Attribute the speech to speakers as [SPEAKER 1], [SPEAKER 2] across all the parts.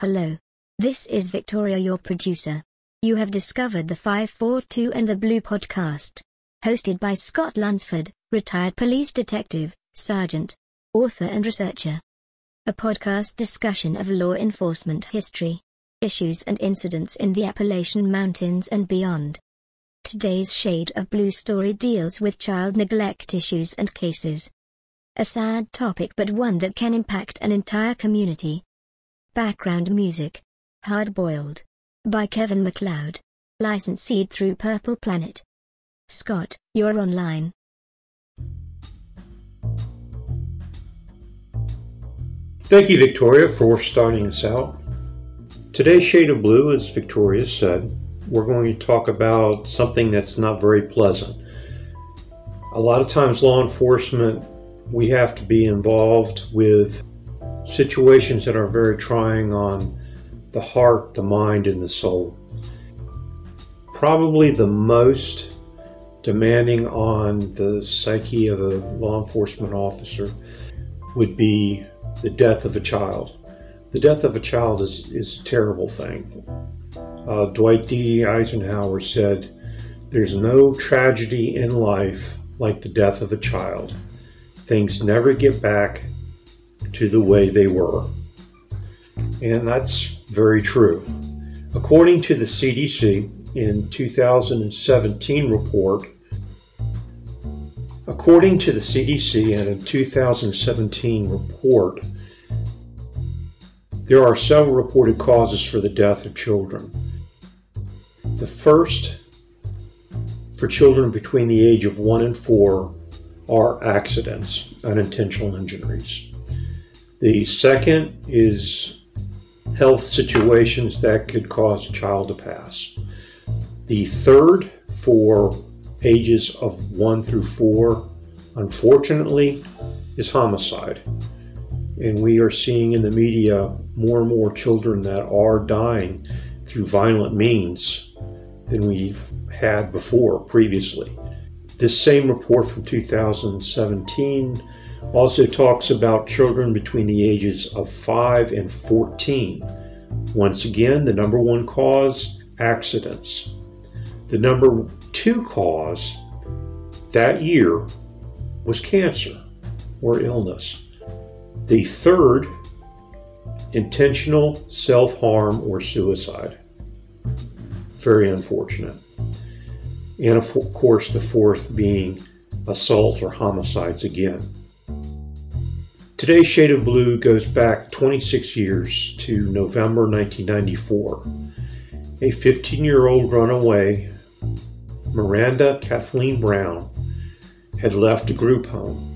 [SPEAKER 1] Hello. This is Victoria, your producer. You have discovered the 542 in the Blue podcast. Hosted by Scott Lunsford, retired police detective, sergeant, author, and researcher. A podcast discussion of law enforcement history, issues, and incidents in the Appalachian Mountains and beyond. Today's Shade of Blue story deals with child neglect issues and cases. A sad topic, but one that can impact an entire community. Background music Hard Boiled by Kevin MacLeod. Licensed through Purple Planet. Scott, you're online.
[SPEAKER 2] Thank you, Victoria, for starting us out. Today's Shade of Blue, as Victoria said, we're going to talk about something that's not very pleasant. A lot of times, law enforcement, we have to be involved with situations that are very trying on the heart, the mind, and the soul. Probably the most demanding on the psyche of a law enforcement officer would be the death of a child. The death of a child is, is a terrible thing. Uh, Dwight D. Eisenhower said, There's no tragedy in life like the death of a child. Things never get back to the way they were. And that's very true. According to the CDC in 2017 report, according to the CDC in a 2017 report, there are several reported causes for the death of children. The first for children between the age of 1 and 4 are accidents, unintentional injuries. The second is health situations that could cause a child to pass. The third for ages of 1 through 4, unfortunately, is homicide. And we are seeing in the media more and more children that are dying through violent means than we've had before previously. This same report from 2017 also talks about children between the ages of 5 and 14. Once again, the number one cause accidents. The number two cause that year was cancer or illness. The third, intentional self harm or suicide. Very unfortunate. And of course, the fourth being assaults or homicides again. Today's Shade of Blue goes back 26 years to November 1994. A 15 year old runaway, Miranda Kathleen Brown, had left a group home.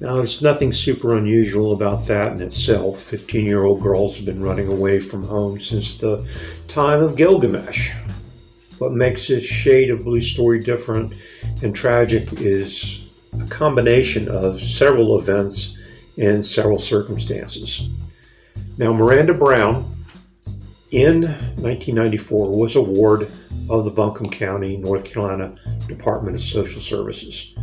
[SPEAKER 2] Now, there's nothing super unusual about that in itself. 15 year old girls have been running away from home since the time of Gilgamesh. What makes this shade of blue story different and tragic is a combination of several events in several circumstances. Now, Miranda Brown in 1994 was a ward of the Buncombe County, North Carolina Department of Social Services.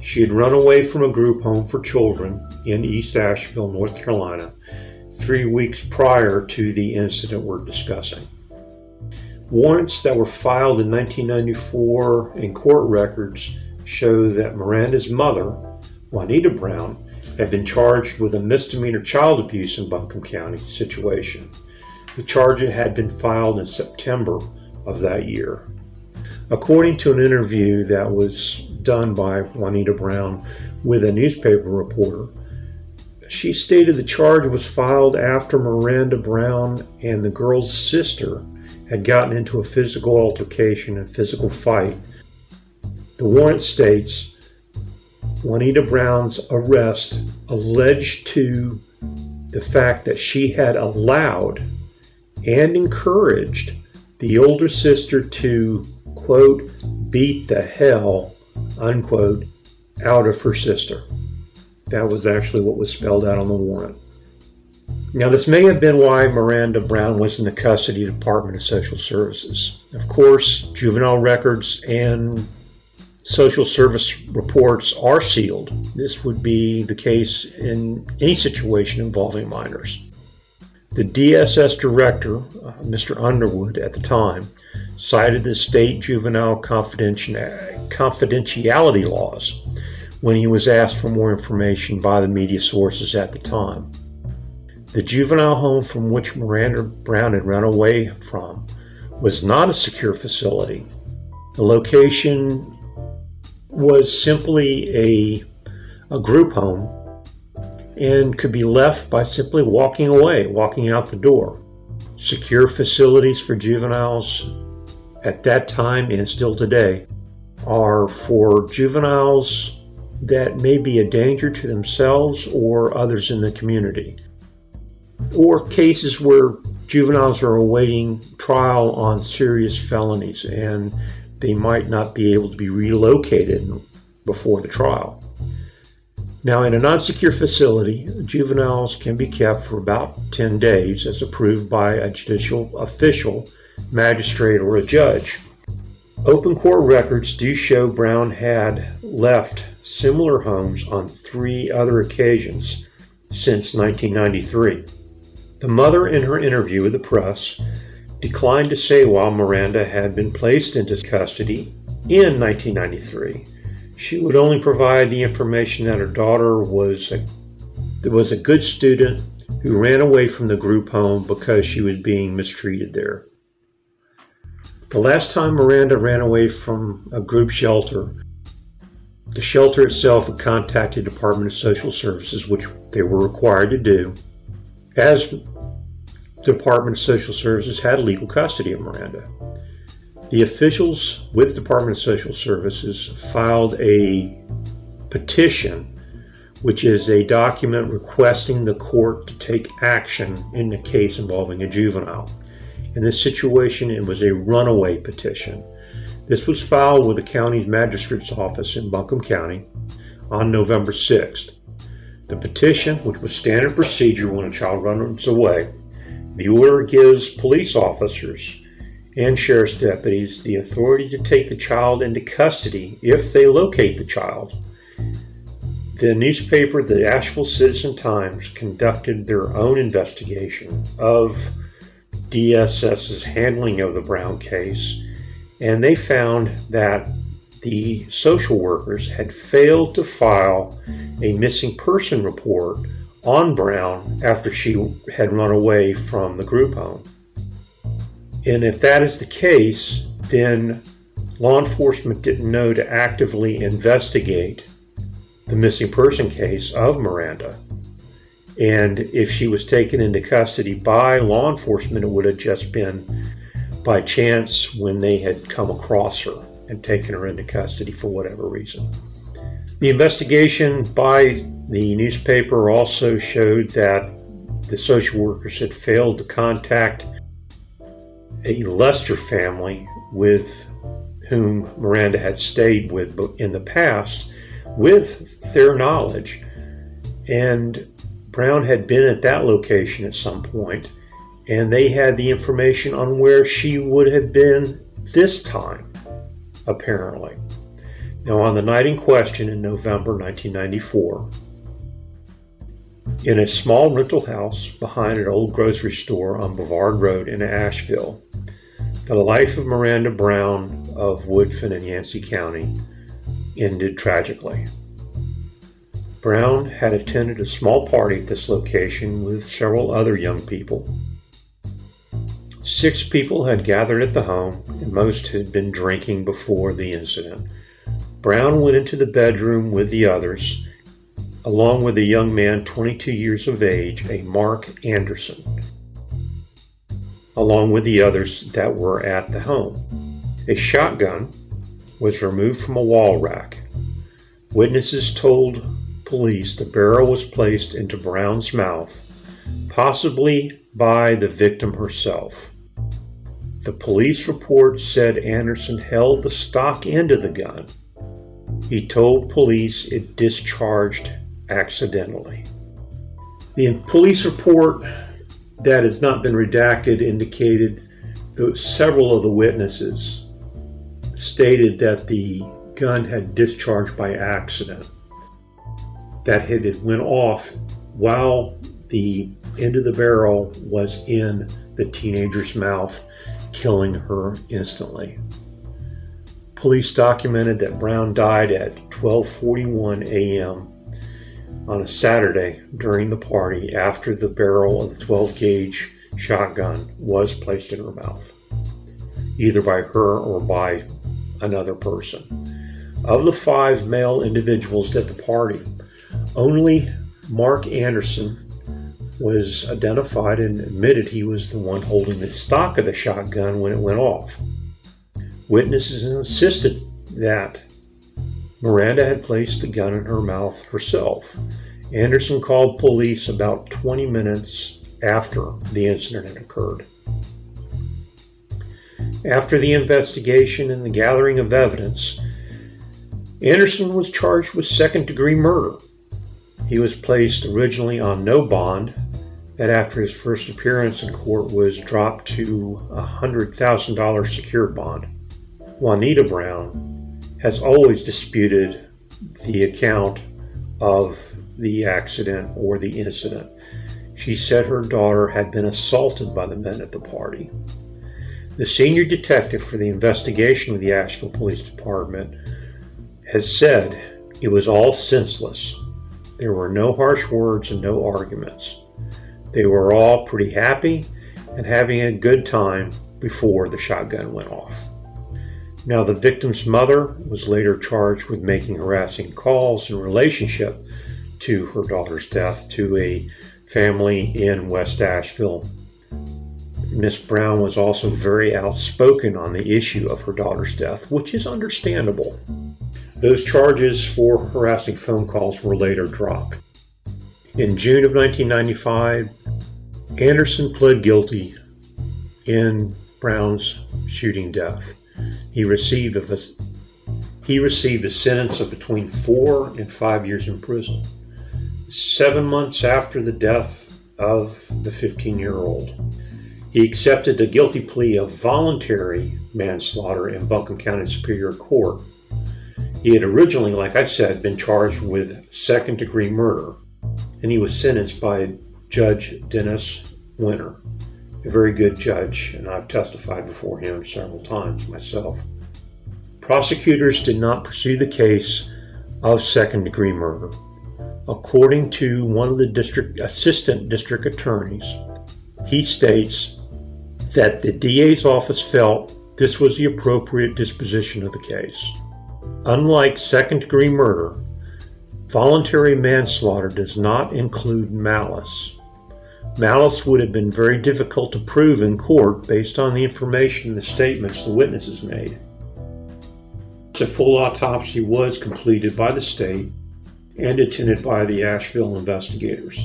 [SPEAKER 2] She had run away from a group home for children in East Asheville, North Carolina, three weeks prior to the incident we're discussing. Warrants that were filed in 1994 and court records show that Miranda's mother, Juanita Brown, had been charged with a misdemeanor child abuse in Buncombe County situation. The charge had been filed in September of that year. According to an interview that was done by Juanita Brown with a newspaper reporter, she stated the charge was filed after Miranda Brown and the girl's sister had gotten into a physical altercation and physical fight. The warrant states Juanita Brown's arrest alleged to the fact that she had allowed and encouraged the older sister to, quote, beat the hell, unquote, out of her sister. That was actually what was spelled out on the warrant. Now, this may have been why Miranda Brown was in the custody Department of Social Services. Of course, juvenile records and social service reports are sealed. This would be the case in any situation involving minors. The DSS director, uh, Mr. Underwood, at the time, cited the state juvenile confidentiality laws when he was asked for more information by the media sources at the time. The juvenile home from which Miranda Brown had run away from was not a secure facility. The location was simply a, a group home and could be left by simply walking away, walking out the door. Secure facilities for juveniles at that time and still today are for juveniles that may be a danger to themselves or others in the community, or cases where juveniles are awaiting trial on serious felonies and they might not be able to be relocated before the trial. Now, in a non secure facility, juveniles can be kept for about 10 days as approved by a judicial official, magistrate, or a judge. Open court records do show Brown had left similar homes on three other occasions since 1993. The mother, in her interview with the press, declined to say while Miranda had been placed into custody in 1993 she would only provide the information that her daughter was a, was a good student who ran away from the group home because she was being mistreated there. The last time Miranda ran away from a group shelter, the shelter itself had contacted the Department of Social Services, which they were required to do, as Department of Social Services had legal custody of Miranda. The officials with Department of Social Services filed a petition, which is a document requesting the court to take action in a case involving a juvenile. In this situation, it was a runaway petition. This was filed with the county's magistrate's office in Buncombe County on November 6th. The petition, which was standard procedure when a child runs away, the order gives police officers and sheriff's deputies the authority to take the child into custody if they locate the child. The newspaper, the Asheville Citizen Times, conducted their own investigation of DSS's handling of the Brown case, and they found that the social workers had failed to file a missing person report on Brown after she had run away from the group home. And if that is the case, then law enforcement didn't know to actively investigate the missing person case of Miranda. And if she was taken into custody by law enforcement, it would have just been by chance when they had come across her and taken her into custody for whatever reason. The investigation by the newspaper also showed that the social workers had failed to contact a Lester family with whom Miranda had stayed with in the past with their knowledge. And Brown had been at that location at some point, and they had the information on where she would have been this time, apparently. Now, on the night in question in November 1994, in a small rental house behind an old grocery store on Brevard Road in Asheville, the life of Miranda Brown of Woodfin in Yancey County ended tragically. Brown had attended a small party at this location with several other young people. Six people had gathered at the home, and most had been drinking before the incident. Brown went into the bedroom with the others, along with a young man 22 years of age, a Mark Anderson along with the others that were at the home. A shotgun was removed from a wall rack. Witnesses told police the barrel was placed into Brown's mouth, possibly by the victim herself. The police report said Anderson held the stock end of the gun. He told police it discharged accidentally. The police report that has not been redacted indicated that several of the witnesses stated that the gun had discharged by accident. That it went off while the end of the barrel was in the teenager's mouth, killing her instantly. Police documented that Brown died at 12:41 a.m. on a Saturday during the party after the barrel of the 12 gauge shotgun was placed in her mouth, either by her or by another person. Of the five male individuals at the party, only Mark Anderson was identified and admitted he was the one holding the stock of the shotgun when it went off. Witnesses insisted that Miranda had placed the gun in her mouth herself. Anderson called police about 20 minutes after the incident had occurred. After the investigation and the gathering of evidence, Anderson was charged with second degree murder. He was placed originally on no bond, that after his first appearance in court was dropped to a $100,000 secured bond. Juanita Brown has always disputed the account of the accident or the incident. She said her daughter had been assaulted by the men at the party. The senior detective for the investigation of the Asheville Police Department has said it was all senseless. There were no harsh words and no arguments. They were all pretty happy and having a good time before the shotgun went off. Now, the victim's mother was later charged with making harassing calls in relationship to her daughter's death to a family in West Asheville. Miss Brown was also very outspoken on the issue of her daughter's death, which is understandable. Those charges for harassing phone calls were later dropped. In June of 1995, Anderson pled guilty in Brown's shooting death. He received a he received a sentence of between four and five years in prison seven months after the death of the 15 year old. He accepted a guilty plea of voluntary manslaughter in Buncombe County Superior Court. He had originally, like I said, been charged with second degree murder, and he was sentenced by Judge Dennis Winner, a very good judge, and I've testified before him several times myself. Prosecutors did not pursue the case of second degree murder. According to one of the district assistant district attorneys, he states that the DA's office felt this was the appropriate disposition of the case. Unlike second degree murder, voluntary manslaughter does not include malice. Malice would have been very difficult to prove in court based on the information and the statements the witnesses made. A full autopsy was completed by the state and attended by the Asheville investigators.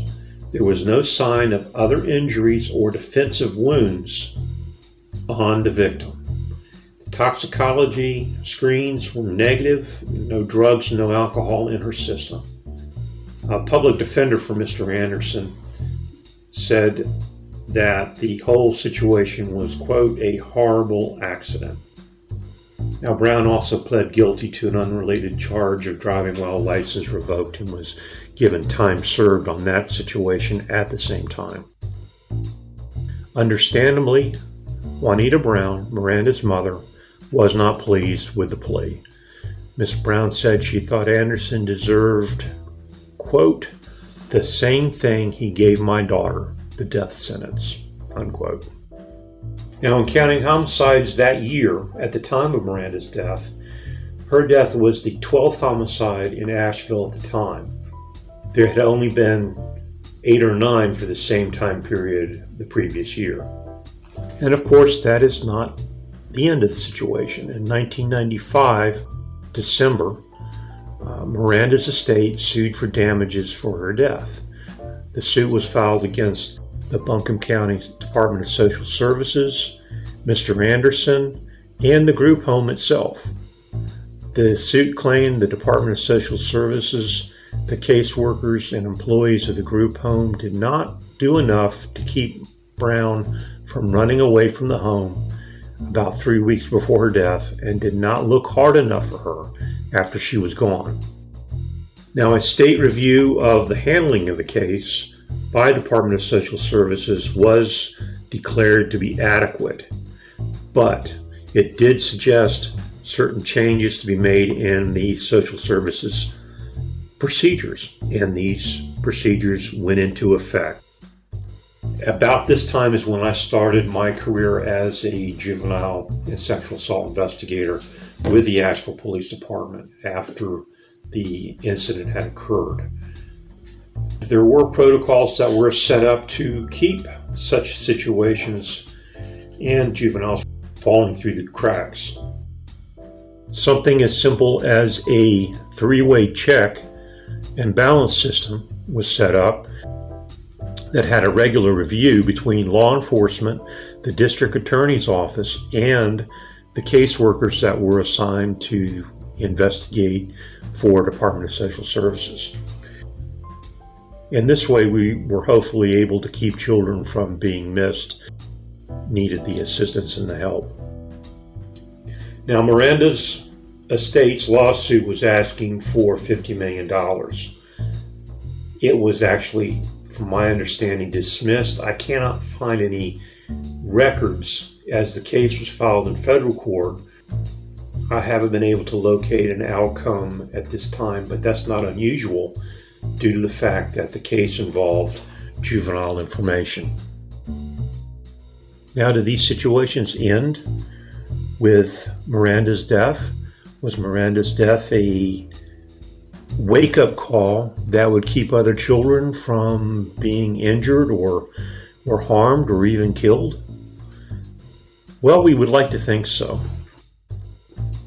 [SPEAKER 2] There was no sign of other injuries or defensive wounds on the victim. The toxicology screens were negative, no drugs, no alcohol in her system. A public defender for Mr. Anderson said that the whole situation was, quote, a horrible accident. Now, Brown also pled guilty to an unrelated charge of driving while license revoked and was given time served on that situation at the same time. Understandably, Juanita Brown, Miranda's mother, was not pleased with the plea. Miss Brown said she thought Anderson deserved, quote, the same thing he gave my daughter, the death sentence, unquote. Now, in counting homicides that year, at the time of Miranda's death, her death was the 12th homicide in Asheville at the time. There had only been eight or nine for the same time period the previous year. And of course, that is not the end of the situation. In 1995, December, uh, Miranda's estate sued for damages for her death. The suit was filed against the Buncombe County Department of Social Services, Mr. Anderson, and the group home itself. The suit claimed the Department of Social Services, the caseworkers, and employees of the group home did not do enough to keep Brown from running away from the home about three weeks before her death and did not look hard enough for her after she was gone. Now, a state review of the handling of the case by Department of Social Services was declared to be adequate, but it did suggest certain changes to be made in the social services procedures, and these procedures went into effect. About this time is when I started my career as a juvenile and sexual assault investigator with the Asheville Police Department after the incident had occurred. There were protocols that were set up to keep such situations and juveniles falling through the cracks. Something as simple as a three way check and balance system was set up that had a regular review between law enforcement, the district attorney's office, and the caseworkers that were assigned to investigate for Department of Social Services. In this way, we were hopefully able to keep children from being missed, needed the assistance and the help. Now, Miranda's estate's lawsuit was asking for $50 million. It was actually, from my understanding, dismissed. I cannot find any records as the case was filed in federal court. I haven't been able to locate an outcome at this time, but that's not unusual due to the fact that the case involved juvenile information. Now, do these situations end with Miranda's death? Was Miranda's death a wake up call that would keep other children from being injured or, or harmed or even killed? Well, we would like to think so.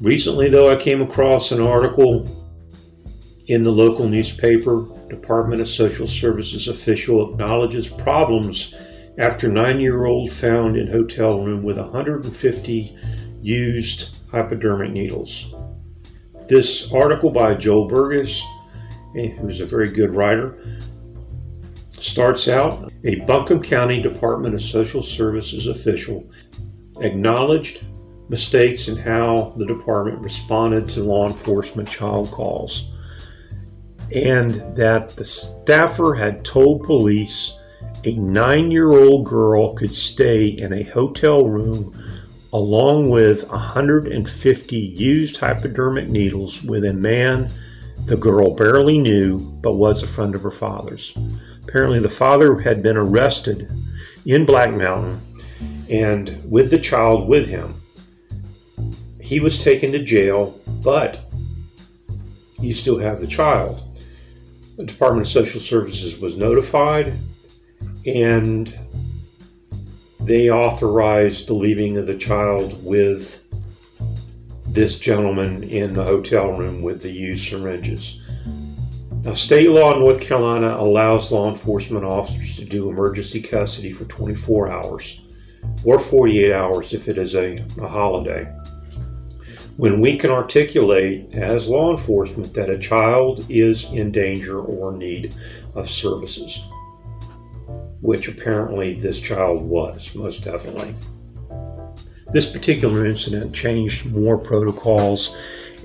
[SPEAKER 2] Recently, though, I came across an article in the local newspaper, Department of Social Services official acknowledges problems after nine year old found in hotel room with 150 used hypodermic needles. This article by Joel Burgess, eh, who's a very good writer, starts out a Buncombe County Department of Social Services official acknowledged mistakes in how the department responded to law enforcement child calls and that the staffer had told police a nine year old girl could stay in a hotel room along with 150 used hypodermic needles with a man the girl barely knew but was a friend of her father's. Apparently, the father had been arrested in Black Mountain and with the child with him. He was taken to jail, but you still have the child. The Department of Social Services was notified and they authorized the leaving of the child with this gentleman in the hotel room with the used syringes. Now, state law in North Carolina allows law enforcement officers to do emergency custody for 24 hours or 48 hours if it is a, a holiday when we can articulate as law enforcement that a child is in danger or need of services, which apparently this child was, most definitely. This particular incident changed more protocols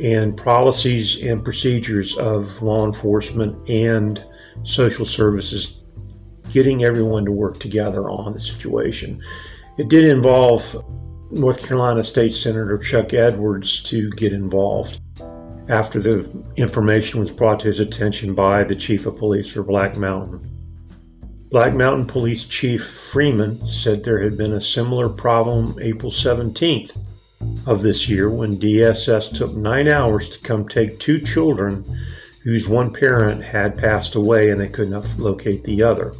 [SPEAKER 2] and policies and procedures of law enforcement and social services, getting everyone to work together on the situation. It did involve North Carolina State Senator Chuck Edwards to get involved after the information was brought to his attention by the chief of police for Black Mountain. Black Mountain Police Chief Freeman said there had been a similar problem April 17th of this year when DSS took nine hours to come take two children whose one parent had passed away and they could not locate the other.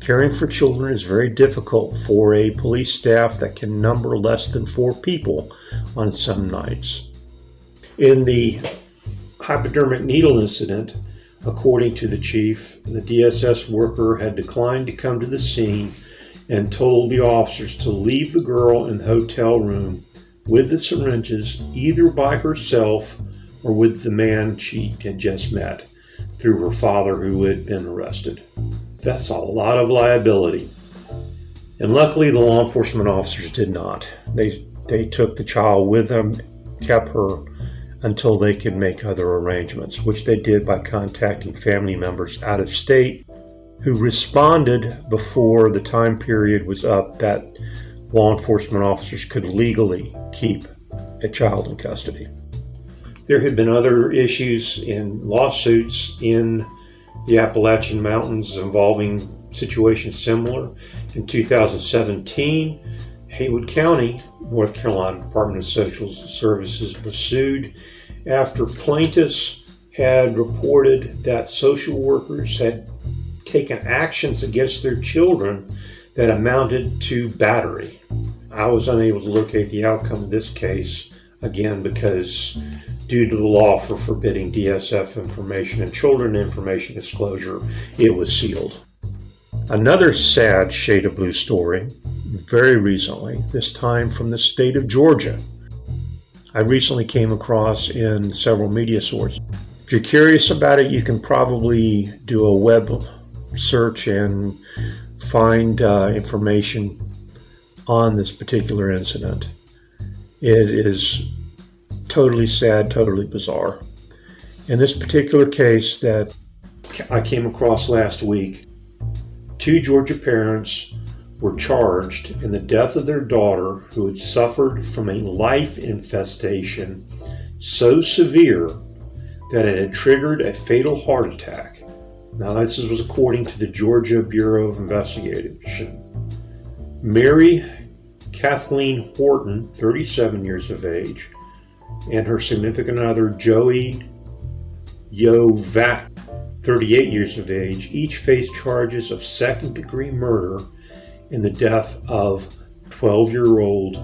[SPEAKER 2] Caring for children is very difficult for a police staff that can number less than four people on some nights. In the hypodermic needle incident, according to the chief, the DSS worker had declined to come to the scene and told the officers to leave the girl in the hotel room with the syringes either by herself or with the man she had just met through her father who had been arrested. That's a lot of liability. And luckily, the law enforcement officers did not. They, they took the child with them, kept her until they could make other arrangements, which they did by contacting family members out of state who responded before the time period was up that law enforcement officers could legally keep a child in custody. There had been other issues in lawsuits in the Appalachian Mountains involving situations similar. In 2017, Haywood County, North Carolina Department of Social Services was sued after plaintiffs had reported that social workers had taken actions against their children that amounted to battery. I was unable to locate the outcome of this case again because due to the law for forbidding DSS information and children information disclosure, it was sealed. Another sad shade of blue story, very recently, this time from the state of Georgia. I recently came across in several media sources. If you're curious about it, you can probably do a web search and find uh, information on this particular incident. It is totally sad, totally bizarre. In this particular case that I came across last week, two Georgia parents were charged in the death of their daughter who had suffered from a lice infestation so severe that it had triggered a fatal heart attack. Now, this was according to the Georgia Bureau of Investigation. Mary Kathleen Horton, 37 years of age, and her significant other, Joey Yozviak, 38 years of age, each faced charges of second degree murder in the death of 12 year old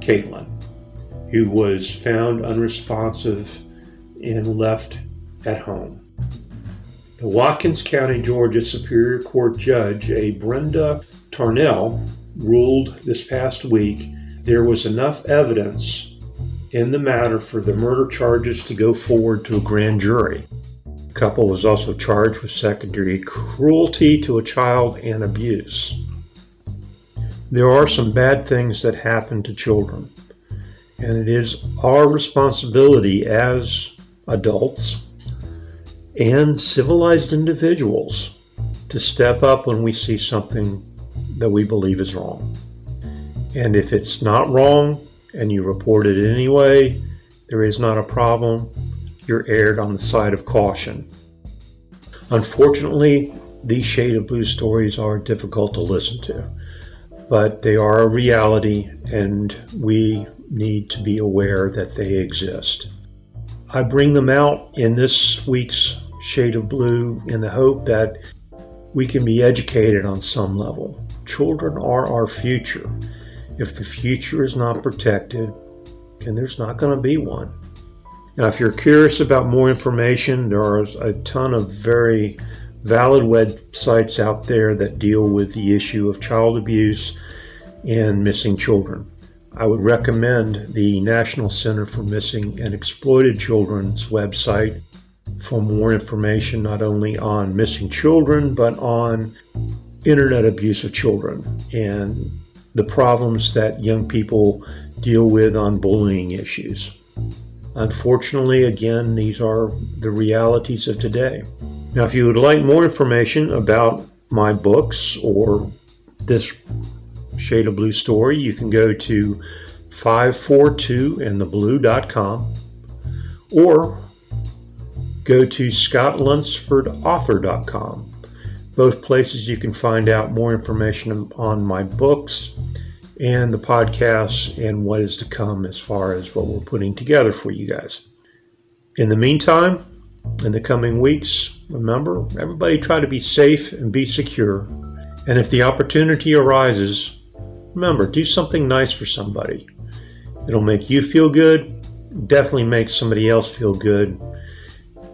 [SPEAKER 2] Caitlin, who was found unresponsive and left at home. The Wilkinson County, Georgia Superior Court Judge, a Brenda Trammell, ruled this past week there was enough evidence in the matter for the murder charges to go forward to a grand jury. The couple was also charged with secondary cruelty to a child and abuse. There are some bad things that happen to children, and it is our responsibility as adults and civilized individuals to step up when we see something that we believe is wrong. And if it's not wrong, and you report it anyway, there is not a problem. You're erred on the side of caution. Unfortunately, these shade of blue stories are difficult to listen to, but they are a reality and we need to be aware that they exist. I bring them out in this week's Shade of Blue in the hope that we can be educated on some level. Children are our future. If the future is not protected, then there's not going to be one. Now, if you're curious about more information, there are a ton of very valid websites out there that deal with the issue of child abuse and missing children. I would recommend the National Center for Missing and Exploited Children's website for more information not only on missing children but on internet abuse of children and the problems that young people deal with on bullying issues. Unfortunately, again, these are the realities of today. Now, if you would like more information about my books or this Shade of Blue story, you can go to 542intheblue.com or go to scottlunsfordauthor.com. Both places you can find out more information on my books and the podcasts and what is to come as far as what we're putting together for you guys. In the meantime, in the coming weeks, remember, everybody try to be safe and be secure. And if the opportunity arises, remember, do something nice for somebody. It'll make you feel good, definitely make somebody else feel good,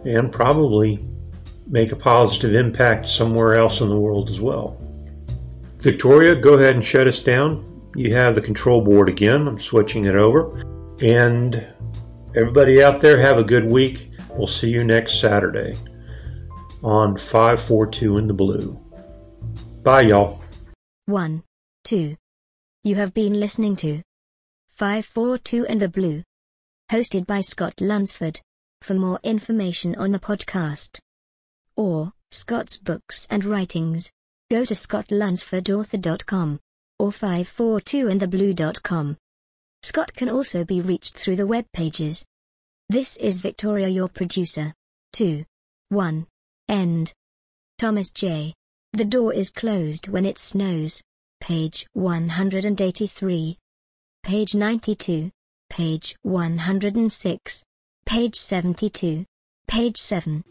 [SPEAKER 2] and probably make a positive impact somewhere else in the world as well. Victoria, go ahead and shut us down. You have the control board again. I'm switching it over. And everybody out there, have a good week. We'll see you next Saturday on 542 in the Blue. Bye, y'all.
[SPEAKER 1] 1. 2. You have been listening to 542 in the Blue. Hosted by Scott Lunsford. For more information on the podcast, or Scott's Books and Writings. Go to scottlunsfordauthor.com or 542intheblue.com. Scott can also be reached through the web pages. This is Victoria, your producer. 2. 1. End. Thomas J. The door is closed when it snows. Page 183. Page 92. Page 106. Page 72. Page 7.